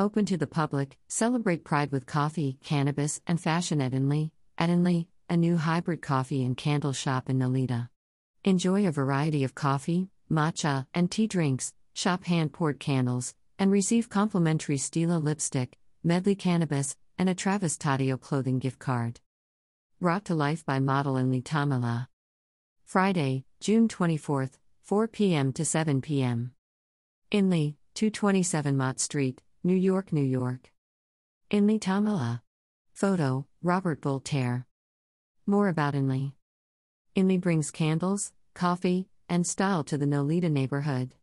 Open to the public, celebrate Pride with coffee, cannabis, and fashion at Inley. At Inley, a new hybrid coffee and candle shop in Nolita. Enjoy a variety of coffee, matcha, and tea drinks, shop hand poured candles, and receive complimentary Stila lipstick, Medley cannabis, and a Travis Tadio clothing gift card. Brought to life by model Inley Tamala. Friday, June 24th, 4 p.m. to 7 p.m. Inley, 227 Mott Street, New York, New York. Inley Tamala. Photo Robert Voltaire. More about Inley. Inley brings candles, coffee, and style to the Nolita neighborhood.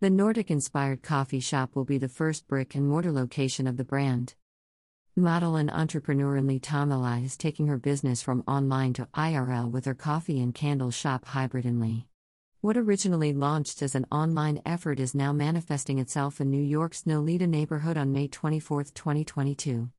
The Nordic inspired coffee shop will be the first brick and mortar location of the brand. Model and entrepreneur Inley Tamala is taking her business from online to IRL with her coffee and candle shop Hybrid Inley. What originally launched as an online effort is now manifesting itself in New York's Nolita neighborhood on May 24, 2022.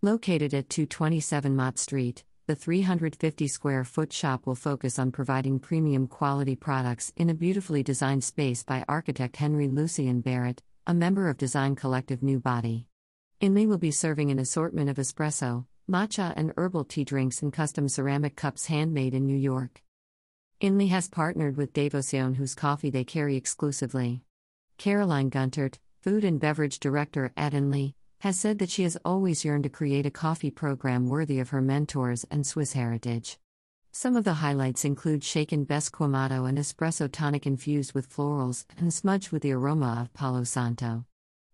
Located at 227 Mott Street, the 350 square foot shop will focus on providing premium quality products in a beautifully designed space by architect Henry Lucian Barrett, a member of design collective New Body. Inley will be serving an assortment of espresso, matcha, and herbal tea drinks in custom ceramic cups handmade in New York. Inley has partnered with Devoción, whose coffee they carry exclusively. Caroline Guntert, food and beverage director at Inley, has said that she has always yearned to create a coffee program worthy of her mentors and Swiss heritage. Some of the highlights include shaken best Besquamato and espresso tonic infused with florals and smudged with the aroma of Palo Santo.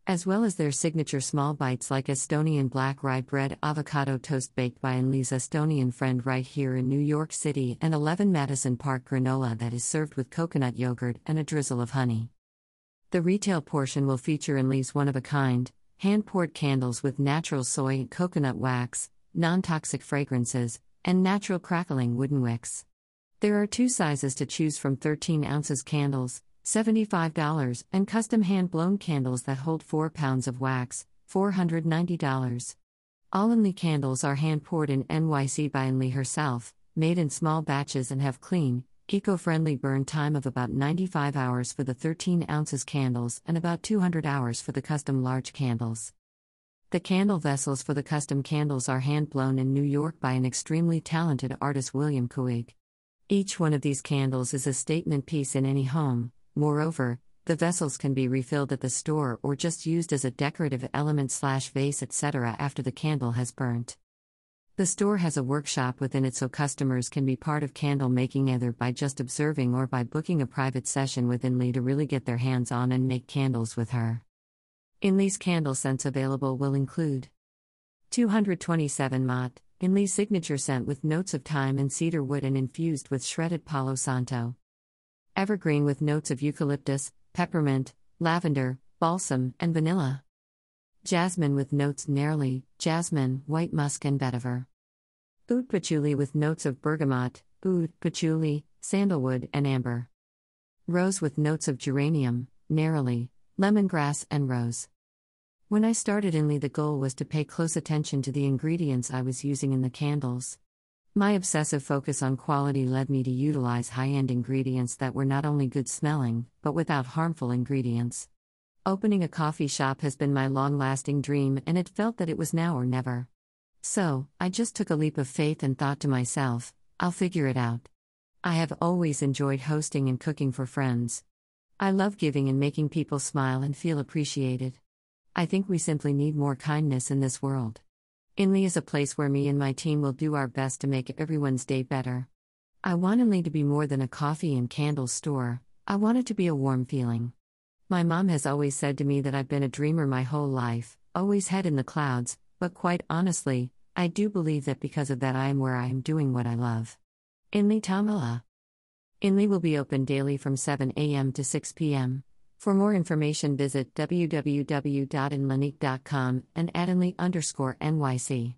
As well as their signature small bites like Estonian black rye bread avocado toast baked by Inley's Estonian friend right here in New York City and 11 Madison Park granola that is served with coconut yogurt and a drizzle of honey. The retail portion will feature Inley's one of a kind, hand poured candles with natural soy and coconut wax, non toxic fragrances, and natural crackling wooden wicks. There are two sizes to choose from 13 ounces candles, $75, and custom hand blown candles that hold 4 pounds of wax, $490. All Inley candles are hand poured in NYC by Inley herself, made in small batches, and have clean, eco friendly burn time of about 95 hours for the 13 ounces candles and about 200 hours for the custom large candles. The candle vessels for the custom candles are hand blown in New York by an extremely talented artist, William Kuig. Each one of these candles is a statement piece in any home, Moreover, the vessels can be refilled at the store or just used as a decorative element slash vase etc. after the candle has burnt. The store has a workshop within it so customers can be part of candle making either by just observing or by booking a private session with Inley to really get their hands on and make candles with her. Inley's candle scents available will include 227 Mott, Inley's signature scent with notes of thyme and cedar wood and infused with shredded Palo Santo evergreen with notes of eucalyptus, peppermint, lavender, balsam, and vanilla. Jasmine with notes neroli, jasmine, white musk, and vetiver. Oud patchouli with notes of bergamot, oud, patchouli, sandalwood, and amber. Rose with notes of geranium, neroli, lemongrass, and rose. When I started Inley, the goal was to pay close attention to the ingredients I was using in the candles. My obsessive focus on quality led me to utilize high end ingredients that were not only good smelling, but without harmful ingredients. Opening a coffee shop has been my long lasting dream, and it felt that it was now or never. So, I just took a leap of faith and thought to myself, I'll figure it out. I have always enjoyed hosting and cooking for friends. I love giving and making people smile and feel appreciated. I think we simply need more kindness in this world. Inley is a place where me and my team will do our best to make everyone's day better. I want Inley to be more than a coffee and candles store, I want it to be a warm feeling. My mom has always said to me that I've been a dreamer my whole life, always head in the clouds, but quite honestly, I do believe that because of that I am where I am doing what I love. Inley Tamala. Inley will be open daily from 7 a.m. to 6 p.m. For more information, visit www.inlanique.com and addinley underscore NYC.